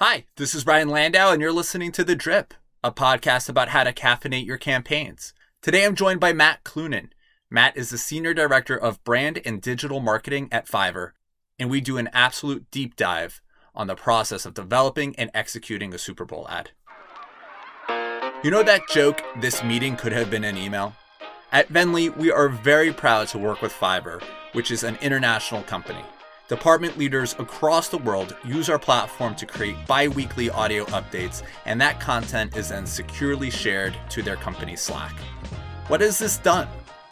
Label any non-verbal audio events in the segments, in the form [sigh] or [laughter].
Hi, this is Brian Landau, and you're listening to The Drip, a podcast about how to caffeinate your campaigns. Today I'm joined by Matt Clunan. Matt is the Senior Director of Brand and Digital Marketing at Fiverr, and we do an absolute deep dive on the process of developing and executing a Super Bowl ad. You know that joke, this meeting could have been an email? At Vennly, we are very proud to work with Fiverr, which is an international company. Department leaders across the world use our platform to create bi weekly audio updates, and that content is then securely shared to their company Slack. What has this done?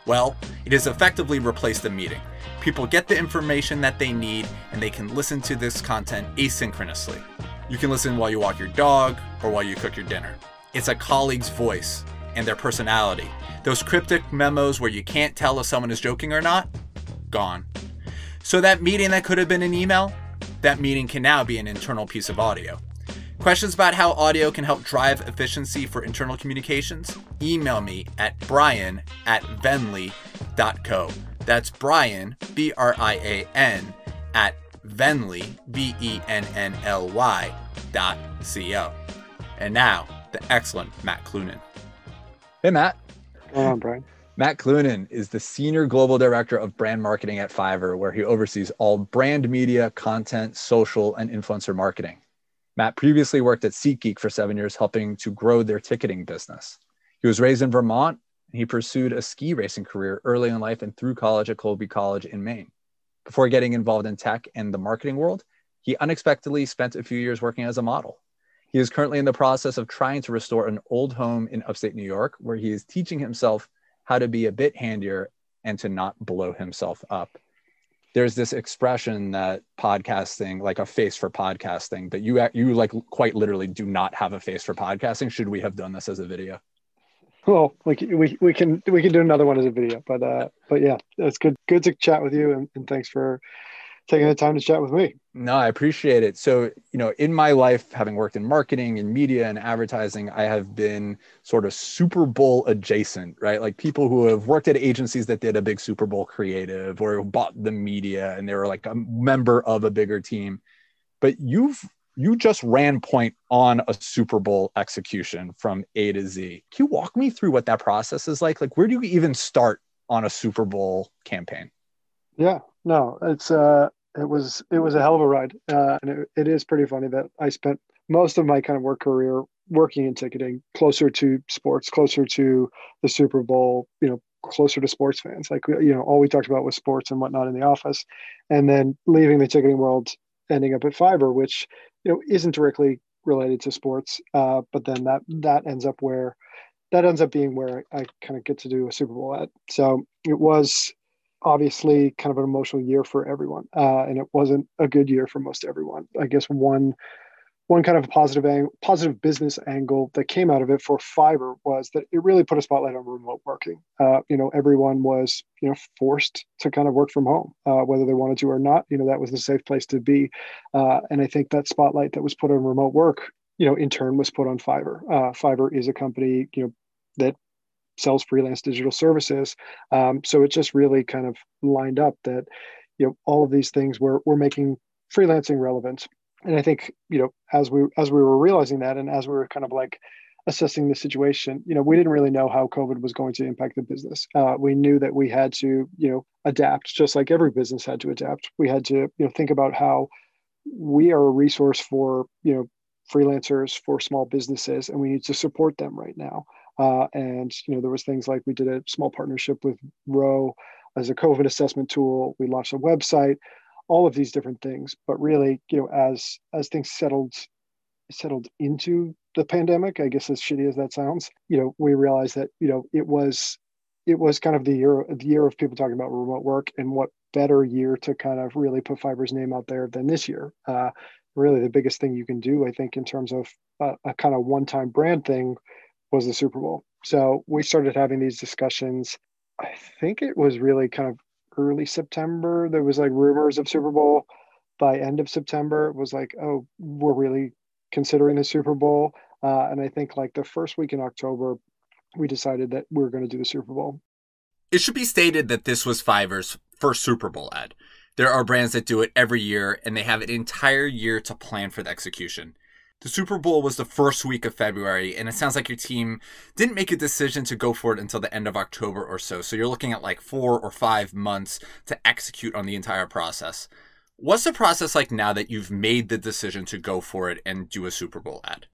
Well, it has effectively replaced a meeting. People get the information that they need, and they can listen to this content asynchronously. You can listen while you walk your dog or while you cook your dinner. It's a colleague's voice and their personality. Those cryptic memos where you can't tell if someone is joking or not, gone. So that meeting that could have been an email, that meeting can now be an internal piece of audio. Questions about how audio can help drive efficiency for internal communications? Email me at brian at vennly.co. That's Brian, B R I A N, at Vennly, V E N N L Y, dot C O. And now, the excellent Matt Clunan. Hey, Matt. What's on, Brian? Matt Clunan is the Senior Global Director of Brand Marketing at Fiverr, where he oversees all brand media, content, social, and influencer marketing. Matt previously worked at SeatGeek for seven years, helping to grow their ticketing business. He was raised in Vermont. And he pursued a ski racing career early in life and through college at Colby College in Maine. Before getting involved in tech and the marketing world, he unexpectedly spent a few years working as a model. He is currently in the process of trying to restore an old home in upstate New York, where he is teaching himself how to be a bit handier and to not blow himself up. There's this expression that podcasting, like a face for podcasting, but you you like quite literally do not have a face for podcasting. Should we have done this as a video? Well, we can, we, we can we can do another one as a video, but uh, but yeah, it's good good to chat with you, and, and thanks for taking the time to chat with me. No, I appreciate it. So, you know, in my life, having worked in marketing and media and advertising, I have been sort of Super Bowl adjacent, right? Like people who have worked at agencies that did a big Super Bowl creative or bought the media and they were like a member of a bigger team. But you've you just ran point on a Super Bowl execution from A to Z. Can you walk me through what that process is like? Like where do you even start on a Super Bowl campaign? Yeah, no, it's uh it was it was a hell of a ride, uh, and it, it is pretty funny that I spent most of my kind of work career working in ticketing, closer to sports, closer to the Super Bowl, you know, closer to sports fans. Like you know, all we talked about was sports and whatnot in the office, and then leaving the ticketing world, ending up at Fiverr, which you know isn't directly related to sports, uh, but then that that ends up where that ends up being where I, I kind of get to do a Super Bowl ad. So it was obviously kind of an emotional year for everyone, uh, and it wasn't a good year for most everyone. I guess one one kind of positive ang- positive business angle that came out of it for Fiverr was that it really put a spotlight on remote working. Uh, you know, everyone was you know forced to kind of work from home, uh, whether they wanted to or not. You know, that was the safe place to be, uh, and I think that spotlight that was put on remote work, you know, in turn was put on Fiverr. Uh, Fiverr is a company you know that sells freelance digital services. Um, so it just really kind of lined up that, you know, all of these things were, were making freelancing relevant. And I think, you know, as we, as we were realizing that, and as we were kind of like assessing the situation, you know, we didn't really know how COVID was going to impact the business. Uh, we knew that we had to, you know, adapt just like every business had to adapt. We had to, you know, think about how we are a resource for, you know, freelancers for small businesses and we need to support them right now uh, and you know, there was things like we did a small partnership with Ro as a COVID assessment tool. We launched a website, all of these different things. But really, you know, as as things settled settled into the pandemic, I guess as shitty as that sounds, you know, we realized that you know it was it was kind of the year the year of people talking about remote work, and what better year to kind of really put Fiverr's name out there than this year. Uh, really, the biggest thing you can do, I think, in terms of a, a kind of one-time brand thing was the Super Bowl. So we started having these discussions. I think it was really kind of early September. There was like rumors of Super Bowl. By end of September, it was like, oh, we're really considering the Super Bowl. Uh, and I think like the first week in October, we decided that we are going to do the Super Bowl. It should be stated that this was Fiverr's first Super Bowl ad. There are brands that do it every year and they have an entire year to plan for the execution. The Super Bowl was the first week of February, and it sounds like your team didn't make a decision to go for it until the end of October or so. So you're looking at like four or five months to execute on the entire process. What's the process like now that you've made the decision to go for it and do a Super Bowl ad?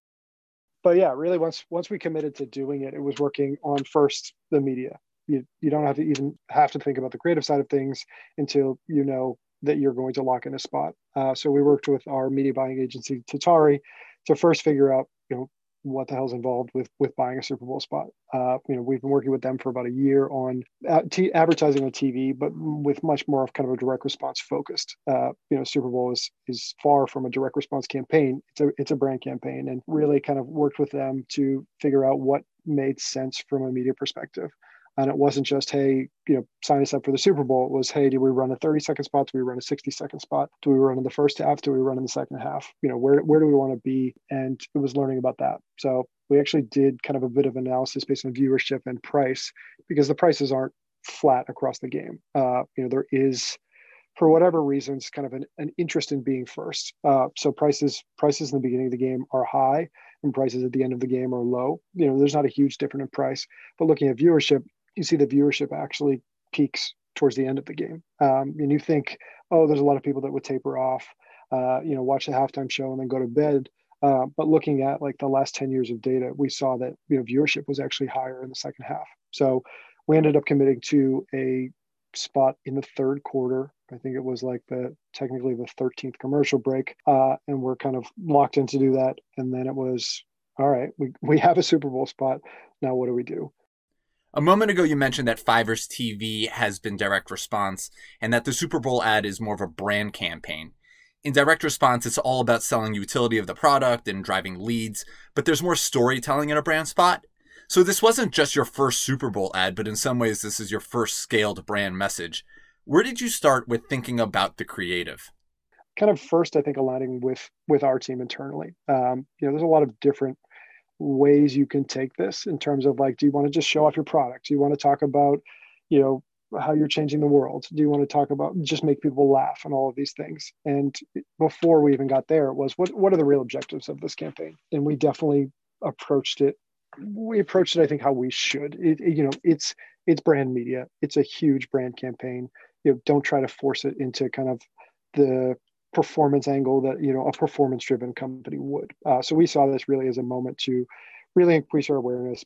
But yeah, really, once once we committed to doing it, it was working on first the media. You you don't have to even have to think about the creative side of things until you know that you're going to lock in a spot. Uh, so we worked with our media buying agency Tatari to first figure out you know what the hell's involved with with buying a Super Bowl spot. Uh, you know, we've been working with them for about a year on t- advertising on TV, but with much more of kind of a direct response focused. Uh, you know, Super Bowl is is far from a direct response campaign. It's a it's a brand campaign, and really kind of worked with them to figure out what made sense from a media perspective. And it wasn't just, hey, you know, sign us up for the Super Bowl. It was, hey, do we run a 30 second spot? Do we run a 60 second spot? Do we run in the first half? Do we run in the second half? You know, where, where do we want to be? And it was learning about that. So we actually did kind of a bit of analysis based on viewership and price because the prices aren't flat across the game. Uh, you know, there is, for whatever reasons, kind of an, an interest in being first. Uh, so prices prices in the beginning of the game are high, and prices at the end of the game are low. You know, there's not a huge difference in price, but looking at viewership, you see the viewership actually peaks towards the end of the game. Um, and you think, oh, there's a lot of people that would taper off, uh, you know, watch the halftime show and then go to bed. Uh, but looking at like the last 10 years of data, we saw that you know viewership was actually higher in the second half. So we ended up committing to a spot in the third quarter. I think it was like the technically the 13th commercial break, uh, and we're kind of locked in to do that. And then it was all right. We we have a Super Bowl spot. Now what do we do? A moment ago, you mentioned that Fiverr's TV has been direct response and that the Super Bowl ad is more of a brand campaign. In direct response, it's all about selling utility of the product and driving leads, but there's more storytelling in a brand spot. So this wasn't just your first Super Bowl ad, but in some ways, this is your first scaled brand message. Where did you start with thinking about the creative? Kind of first, I think aligning with with our team internally. Um, you know, there's a lot of different ways you can take this in terms of like do you want to just show off your product? Do you want to talk about you know how you're changing the world? Do you want to talk about just make people laugh and all of these things? And before we even got there it was what what are the real objectives of this campaign? And we definitely approached it we approached it i think how we should. It, it, you know it's it's brand media. It's a huge brand campaign. You know don't try to force it into kind of the performance angle that you know a performance driven company would. Uh, so we saw this really as a moment to really increase our awareness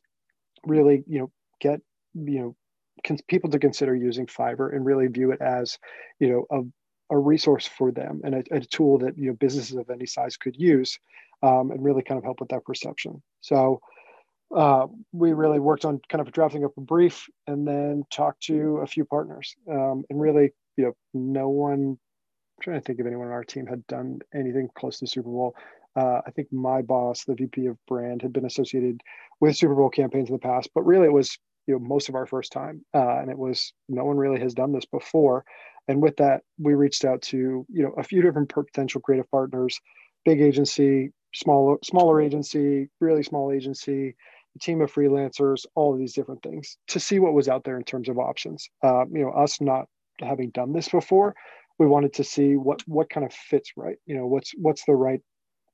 really you know get you know con- people to consider using fiverr and really view it as you know a, a resource for them and a, a tool that you know businesses of any size could use um, and really kind of help with that perception. So uh, we really worked on kind of drafting up a brief and then talked to a few partners um, and really you know no one trying to think if anyone on our team had done anything close to Super Bowl. Uh, I think my boss, the VP of brand, had been associated with Super Bowl campaigns in the past, but really it was you know most of our first time, uh, and it was no one really has done this before. And with that, we reached out to you know a few different potential creative partners, big agency, smaller smaller agency, really small agency, a team of freelancers, all of these different things to see what was out there in terms of options. Uh, you know, us not having done this before, we wanted to see what what kind of fits right? You know what's what's the right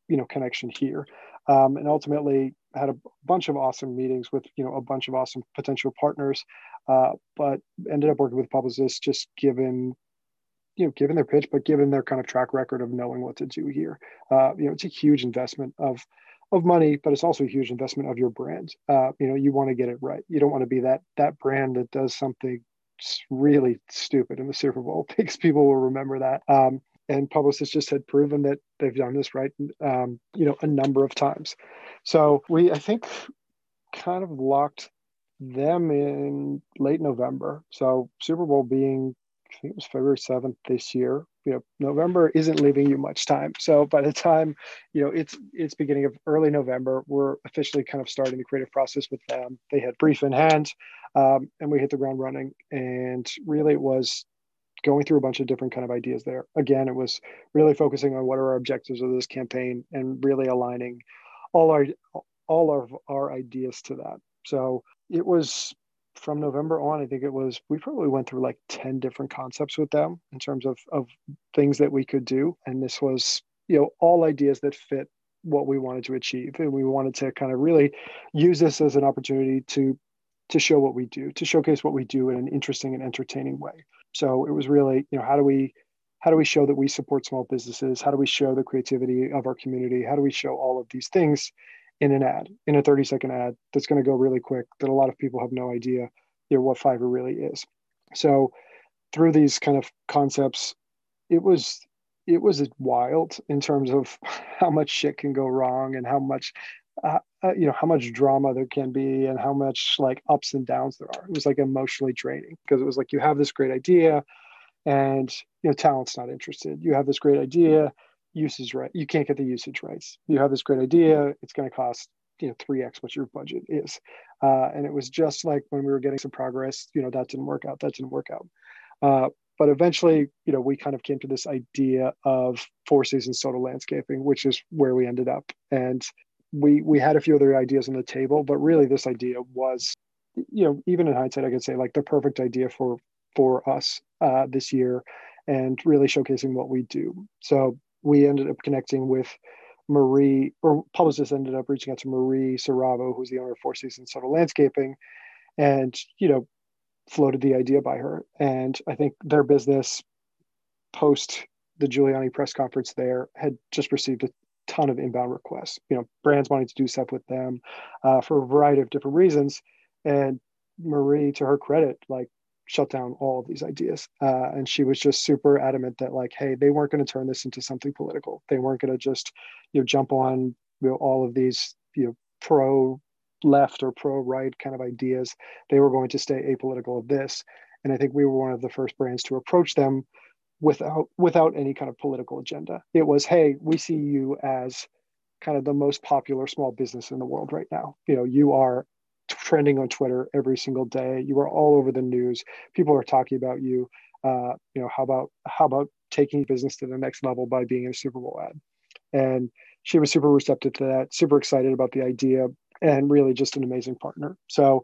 you know connection here? Um, and ultimately had a bunch of awesome meetings with you know a bunch of awesome potential partners uh, but ended up working with Publicis just given you know given their pitch but given their kind of track record of knowing what to do here. Uh, you know it's a huge investment of of money but it's also a huge investment of your brand. Uh, you know you want to get it right. You don't want to be that that brand that does something really stupid in the Super Bowl [laughs] because people will remember that. Um, and Publicis just had proven that they've done this right, um, you know, a number of times. So we, I think, kind of locked them in late November. So Super Bowl being, I think it was February seventh this year. You know, November isn't leaving you much time. So by the time, you know, it's it's beginning of early November, we're officially kind of starting the creative process with them. They had brief in hand um, and we hit the ground running. And really, it was going through a bunch of different kind of ideas there. Again, it was really focusing on what are our objectives of this campaign and really aligning all our all of our ideas to that. So it was from November on, I think it was we probably went through like 10 different concepts with them in terms of of things that we could do. And this was, you know, all ideas that fit what we wanted to achieve, and we wanted to kind of really use this as an opportunity to to show what we do, to showcase what we do in an interesting and entertaining way. So it was really, you know, how do we how do we show that we support small businesses? How do we show the creativity of our community? How do we show all of these things in an ad, in a 30 second ad that's going to go really quick that a lot of people have no idea, you know, what Fiverr really is. So through these kind of concepts, it was it was wild in terms of [laughs] how much shit can go wrong and how much uh, uh, you know how much drama there can be and how much like ups and downs there are. It was like emotionally draining because it was like you have this great idea and you know talent's not interested. You have this great idea usage right you can't get the usage rights. You have this great idea it's going to cost you know 3x what your budget is. Uh, and it was just like when we were getting some progress you know that didn't work out that didn't work out. Uh, but eventually you know we kind of came to this idea of four seasons total landscaping which is where we ended up. And we we had a few other ideas on the table but really this idea was you know even in hindsight i could say like the perfect idea for for us uh, this year and really showcasing what we do. So we ended up connecting with marie or Publicis ended up reaching out to marie Siravo who's the owner of four seasons total landscaping and you know floated the idea by her. And i think their business post the giuliani press conference there had just received a ton of inbound requests. You know, brands wanting to do stuff with them uh, for a variety of different reasons. And Marie, to her credit, like shut down all of these ideas. Uh, and she was just super adamant that like, hey, they weren't going to turn this into something political. They weren't going to just, you know, jump on you know all of these you know pro left or pro right kind of ideas. They were going to stay apolitical of this. And I think we were one of the first brands to approach them without without any kind of political agenda. It was, hey, we see you as kind of the most popular small business in the world right now. You know, you are trending on Twitter every single day. You are all over the news. People are talking about you. Uh, you know, how about how about taking business to the next level by being in a Super Bowl ad? And she was super receptive to that, super excited about the idea, and really just an amazing partner. So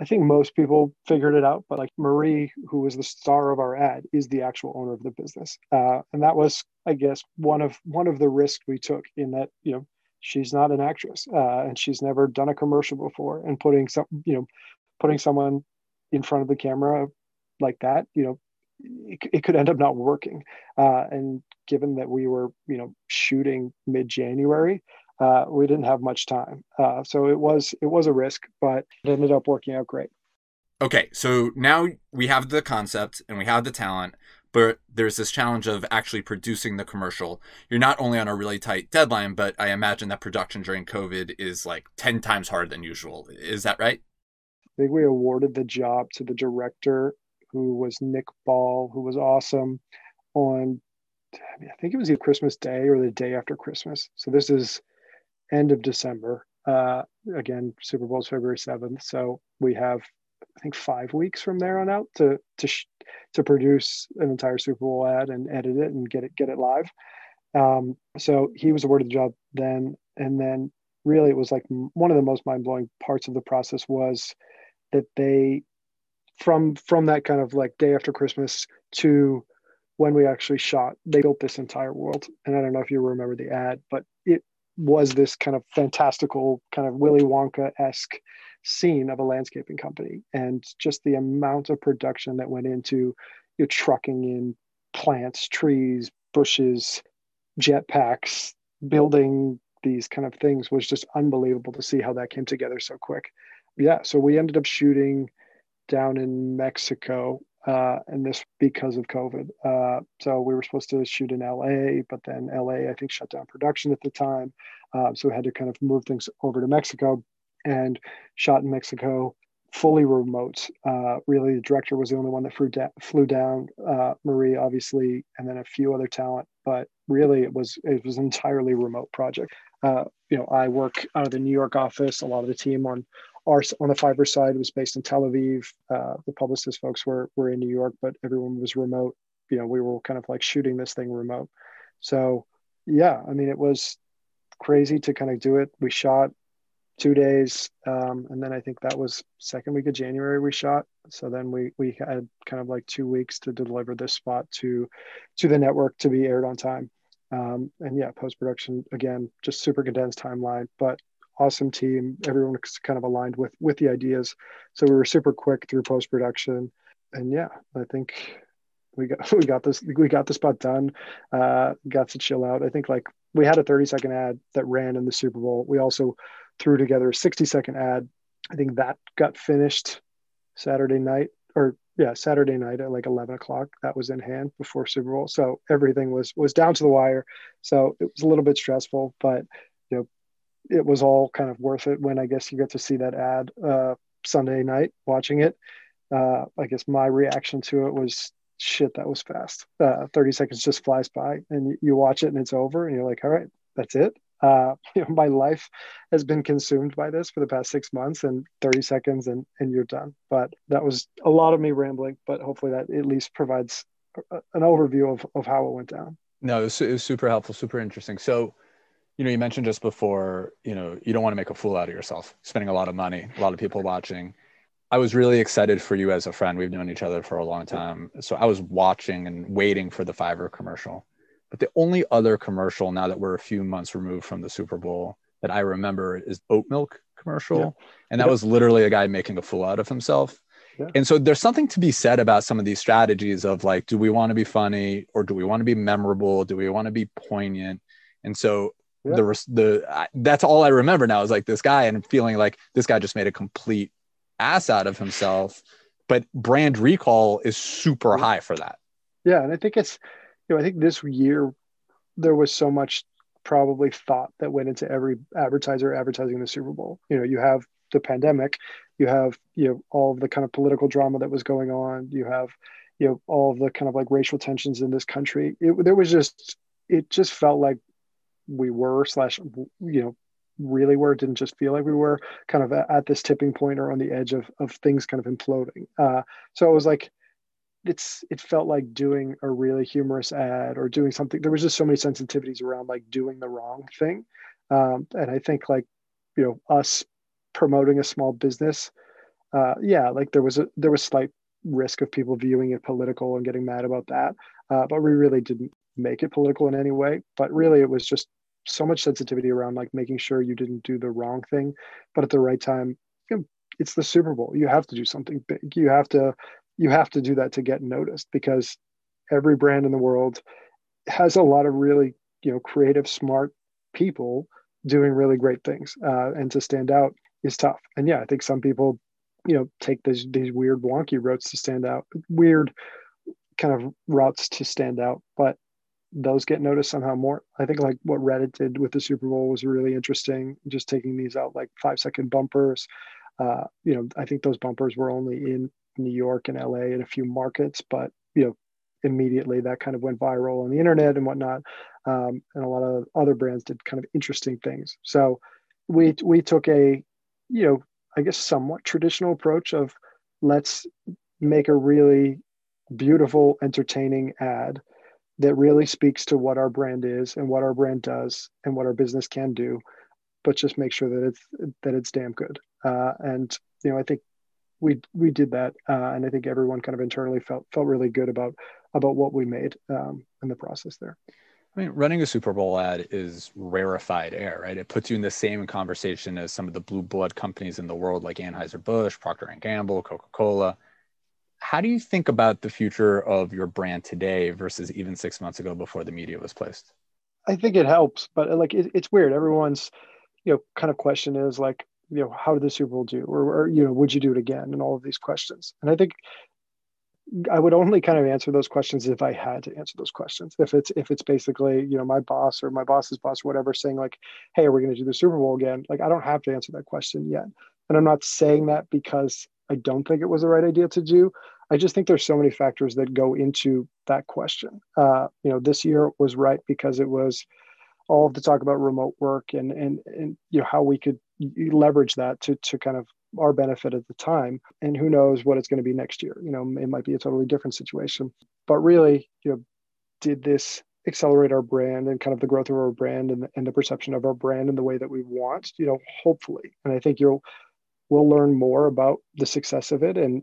I think most people figured it out, but like Marie, who was the star of our ad, is the actual owner of the business, uh, and that was, I guess, one of one of the risks we took in that you know she's not an actress uh, and she's never done a commercial before, and putting some you know putting someone in front of the camera like that, you know, it, it could end up not working. Uh, and given that we were you know shooting mid January, uh, we didn't have much time. Uh, so it was it was a risk, but it ended up working out great. Okay, so now we have the concept and we have the talent, but there's this challenge of actually producing the commercial. You're not only on a really tight deadline, but I imagine that production during COVID is like 10 times harder than usual. Is that right? I think we awarded the job to the director, who was Nick Ball, who was awesome on, I, mean, I think it was either Christmas Day or the day after Christmas. So this is end of December. Uh, again, Super Bowl is February seventh, so we have I think five weeks from there on out to to sh- to produce an entire Super Bowl ad and edit it and get it get it live. Um, so he was awarded the job then, and then really it was like one of the most mind blowing parts of the process was that they from from that kind of like day after Christmas to when we actually shot, they built this entire world. And I don't know if you remember the ad, but it was this kind of fantastical, kind of Willy Wonka esque scene of a landscaping company, and just the amount of production that went into you know, trucking in plants, trees, bushes, jetpacks, building these kind of things was just unbelievable to see how that came together so quick. Yeah, so we ended up shooting down in Mexico uh, and this because of COVID. Uh, so we were supposed to shoot in LA, but then LA, I think, shut down production at the time. Uh, so we had to kind of move things over to Mexico and shot in Mexico fully remote. Uh, really, the director was the only one that flew, da- flew down. Uh, Marie, obviously, and then a few other talent, but really, it was it was an entirely remote project. Uh, you know, I work out of the New York office. A lot of the team on our on the Fiverr side was based in Tel Aviv. Uh, the Publicis folks were were in New York, but everyone was remote. You know, we were kind of like shooting this thing remote. So yeah, I mean, it was crazy to kind of do it. We shot two days, um, and then I think that was second week of January we shot. So then we we had kind of like two weeks to deliver this spot to to the network to be aired on time. Um, and yeah, post production again, just super condensed timeline, but awesome team. Everyone was kind of aligned with with the ideas, so we were super quick through post production. And yeah, I think we got [laughs] we got this we got the spot done. Uh, got to chill out. I think like we had a 30 second ad that ran in the Super Bowl. We also threw together a 60 second ad. I think that got finished Saturday night or yeah, Saturday night at like 11 o'clock. That was in hand before Super Bowl. So everything was was down to the wire. So it was a little bit stressful, but it was all kind of worth it when I guess you get to see that ad uh, Sunday night watching it. Uh, I guess my reaction to it was shit, that was fast. Uh, 30 seconds just flies by and you, watch it and it's over and you're like, all right, that's it. Uh, you [laughs] know, my life has been consumed by this for the past six months and 30 seconds and, and you're done. But that was a lot of me rambling, but hopefully that at least provides a, an overview of, of how it went down. No, it was, it was super helpful, super interesting. So, you know, you mentioned just before, you know, you don't want to make a fool out of yourself, spending a lot of money, a lot of people watching. I was really excited for you as a friend. We've known each other for a long time. So I was watching and waiting for the Fiverr commercial. But the only other commercial now that we're a few months removed from the Super Bowl that I remember is oat milk commercial. Yeah. And that yeah. was literally a guy making a fool out of himself. Yeah. And so there's something to be said about some of these strategies of like, do we want to be funny or do we want to be memorable? Do we want to be poignant? And so the the that's all I remember now is like this guy and feeling like this guy just made a complete ass out of himself. But brand recall is super high for that. Yeah, and I think it's you know I think this year there was so much probably thought that went into every advertiser advertising the Super Bowl. You know, you have the pandemic, you have you know all of the kind of political drama that was going on, you have you know all of the kind of like racial tensions in this country. It, there was just it just felt like we were slash you know really were. Didn't just feel like we were kind of at this tipping point or on the edge of of things kind of imploding. Uh, so it was like it's it felt like doing a really humorous ad or doing something. There was just so many sensitivities around like doing the wrong thing, um, and I think like you know us promoting a small business. Uh, yeah, like there was a there was slight risk of people viewing it political and getting mad about that, uh, but we really didn't make it political in any way. But really, it was just so much sensitivity around like making sure you didn't do the wrong thing, but at the right time. It's the Super Bowl. You have to do something big. You have to you have to do that to get noticed because every brand in the world has a lot of really you know creative, smart people doing really great things, uh, and to stand out is tough. And yeah, I think some people you know take these these weird wonky routes to stand out, weird kind of routes to stand out, but those get noticed somehow more. I think like what Reddit did with the Super Bowl was really interesting, just taking these out like five second bumpers. Uh, you know, I think those bumpers were only in New York and LA and a few markets, but you know, immediately that kind of went viral on the internet and whatnot. Um, and a lot of other brands did kind of interesting things. So we we took a, you know, I guess somewhat traditional approach of let's make a really beautiful, entertaining ad that really speaks to what our brand is and what our brand does and what our business can do but just make sure that it's that it's damn good. Uh, and you know i think we we did that uh, and i think everyone kind of internally felt felt really good about about what we made um, in the process there. I mean, running a Super Bowl ad is rarefied air, right? It puts you in the same conversation as some of the blue blood companies in the world, like Anheuser Busch, Procter and Gamble, Coca Cola how do you think about the future of your brand today versus even six months ago before the media was placed? I think it helps, but like it, it's weird. Everyone's, you know, kind of question is like, you know, how did the Super Bowl do, or, or you know, would you do it again, and all of these questions. And I think I would only kind of answer those questions if I had to answer those questions. If it's if it's basically you know my boss or my boss's boss or whatever saying like, hey, are we going to do the Super Bowl again? Like I don't have to answer that question yet, and I'm not saying that because I don't think it was the right idea to do. I just think there's so many factors that go into that question. Uh, you know, this year was right because it was all of the talk about remote work and and and you know how we could leverage that to to kind of our benefit at the time. And who knows what it's going to be next year? You know, it might be a totally different situation. But really, you know, did this accelerate our brand and kind of the growth of our brand and, and the perception of our brand in the way that we want? You know, hopefully. And I think you'll we'll learn more about the success of it and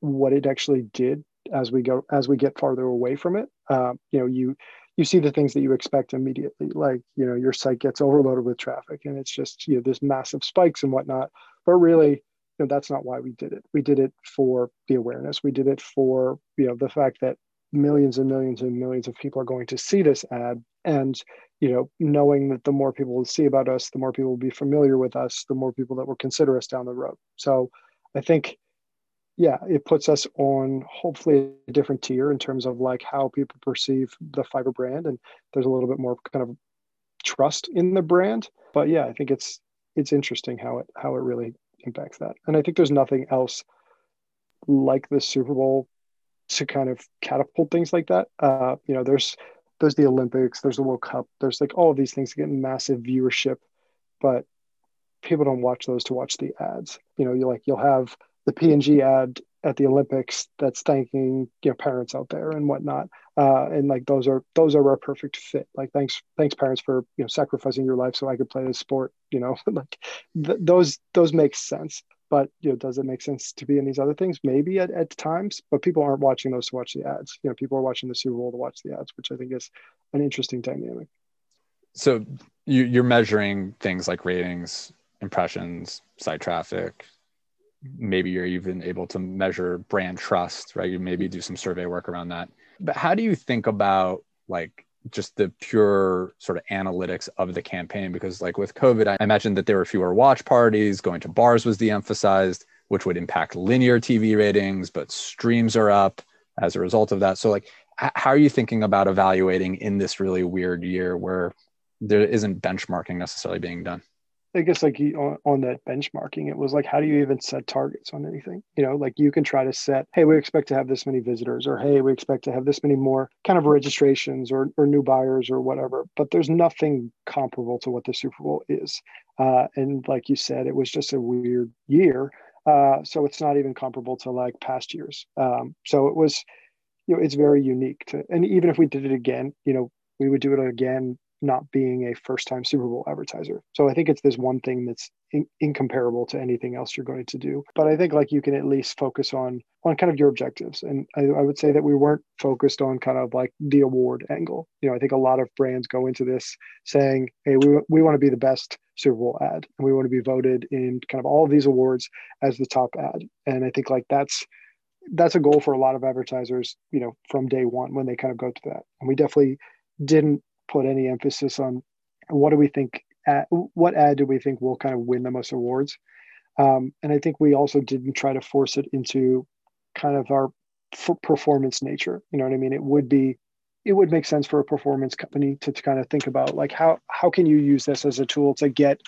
what it actually did as we go as we get farther away from it. Uh, you know, you you see the things that you expect immediately like you know your site gets overloaded with traffic and it's just you know there's massive spikes and whatnot. But really you know that's not why we did it. We did it for the awareness. We did it for you know the fact that millions and millions and millions of people are going to see this ad. And you know knowing that the more people will see about us the more people will be familiar with us the more people that will consider us down the road so i think yeah, it puts us on hopefully a different tier in terms of like how people perceive the Fiverr brand, and there's a little bit more kind of trust in the brand. But yeah, I think it's it's interesting how it how it really impacts that, and I think there's nothing else like the Super Bowl to kind of catapult things like that. Uh, you know, there's there's the Olympics, there's the World Cup, there's like all of these things to get massive viewership, but people don't watch those to watch the ads. You know, you like you'll have the P&G ad at the Olympics that's thanking your know parents out there and whatnot. Uh, and like those are those are a perfect fit. Like thanks thanks parents for you know sacrificing your life so I could play this sport. You know, [laughs] like th- those those make sense. But you know, does it make sense to be in these other things? Maybe at, at times, but people aren't watching those to watch the ads. You know, people are watching the Super Bowl to watch the ads, which I think is an interesting dynamic. So you, you're measuring things like ratings, impressions, site traffic, maybe you're even able to measure brand trust, right? You maybe do some survey work around that. But how do you think about like just the pure sort of analytics of the campaign? Because like with COVID, I imagine that there were fewer watch parties, going to bars was de-emphasized, which would impact linear TV ratings, but streams are up as a result of that. So like how are you thinking about evaluating in this really weird year where there isn't benchmarking necessarily being done? I guess like on, on that benchmarking, it was like, how do you even set targets on anything? You know, like you can try to set, hey, we expect to have this many visitors, or hey, we expect to have this many more kind of registrations or, or new buyers or whatever. But there's nothing comparable to what the Super Bowl is. Uh, and like you said, it was just a weird year. Uh, so it's not even comparable to like past years. Um, so it was, you know, it's very unique to, and even if we did it again, you know, we would do it again not being a first time Super Bowl advertiser. So I think it's this one thing that's in, incomparable to anything else you're going to do. But I think like you can at least focus on on kind of your objectives. And I, I would say that we weren't focused on kind of like the award angle. You know, I think a lot of brands go into this saying, hey, we, we want to be the best Super Bowl ad and we want to be voted in kind of all of these awards as the top ad. And I think like that's that's a goal for a lot of advertisers, you know, from day one when they kind of go to that. And we definitely didn't put any emphasis on what do we think ad, what ad do we think will kind of win the most awards? Um, and i think we also didn't try to force it into kind of our performance nature you know what i mean? It would be it would make sense for a performance company to, to kind of think about like how how can you use this as a tool to get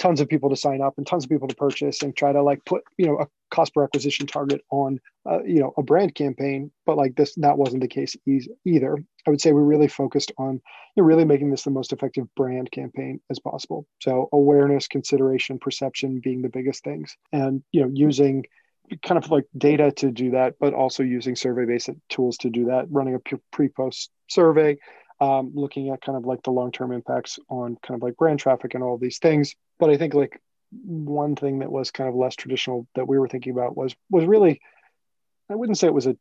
tons of people to sign up and tons of people to purchase and try to like put you know a cost per acquisition target on uh, you know a brand campaign. But like this that wasn't the case either. I would say we really focused on you know, really making this the most effective brand campaign as possible. So awareness consideration perception being the biggest things. And you know using kind of like data to do that but also using survey based tools to do that running a pre-post survey um, looking at kind of like the long-term impacts on kind of like brand traffic and all these things. But i think like one thing that was kind of less traditional that we were thinking about was was really i wouldn't say it was a,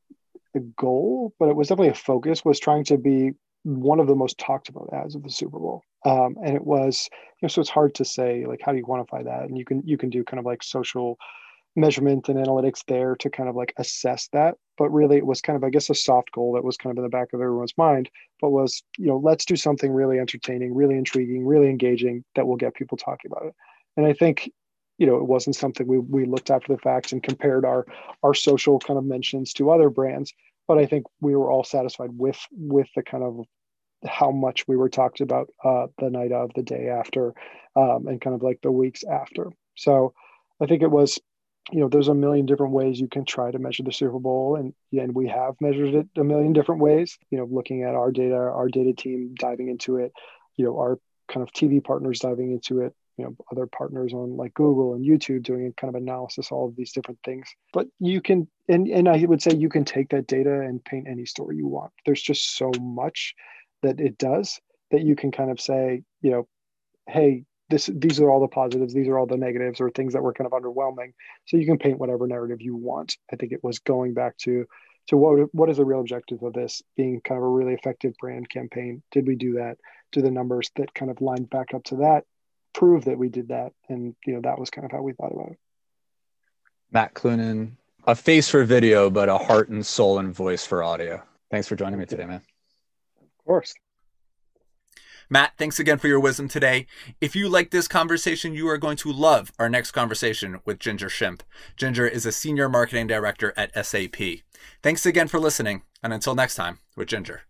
a goal but it was definitely a focus was trying to be one of the most talked about ads of the super bowl. Um, and it was you know so it's hard to say like how do you quantify that? And you can you can do kind of like social measurement and analytics there to kind of like assess that but really it was kind of i guess a soft goal that was kind of in the back of everyone's mind but was you know let's do something really entertaining really intriguing really engaging that will get people talking about it. And i think you know it wasn't something we, we looked after the facts and compared our our social kind of mentions to other brands but i think we were all satisfied with with the kind of how much we were talked about uh, the night of the day after um, and kind of like the weeks after. So i think it was you know, there's a million different ways you can try to measure the Super Bowl, and and we have measured it a million different ways. You know, looking at our data, our data team diving into it, you know, our kind of TV partners diving into it, you know, other partners on like Google and YouTube doing a kind of analysis, all of these different things. But you can, and and I would say you can take that data and paint any story you want. There's just so much that it does that you can kind of say, you know, hey, this these are all the positives these are all the negatives or things that were kind of underwhelming so you can paint whatever narrative you want i think it was going back to So what what is the real objective of this being kind of a really effective brand campaign? Did we do that? Do the numbers that kind of lined back up to that prove that we did that? And you know that was kind of how we thought about it. Matt Clunan, a face for video, but a heart and soul and voice for audio. Thanks for joining me today, man. Of course. Matt, thanks again for your wisdom today. If you like this conversation, you are going to love our next conversation with Ginger Shimp. Ginger is a senior marketing director at SAP. Thanks again for listening, and until next time with Ginger.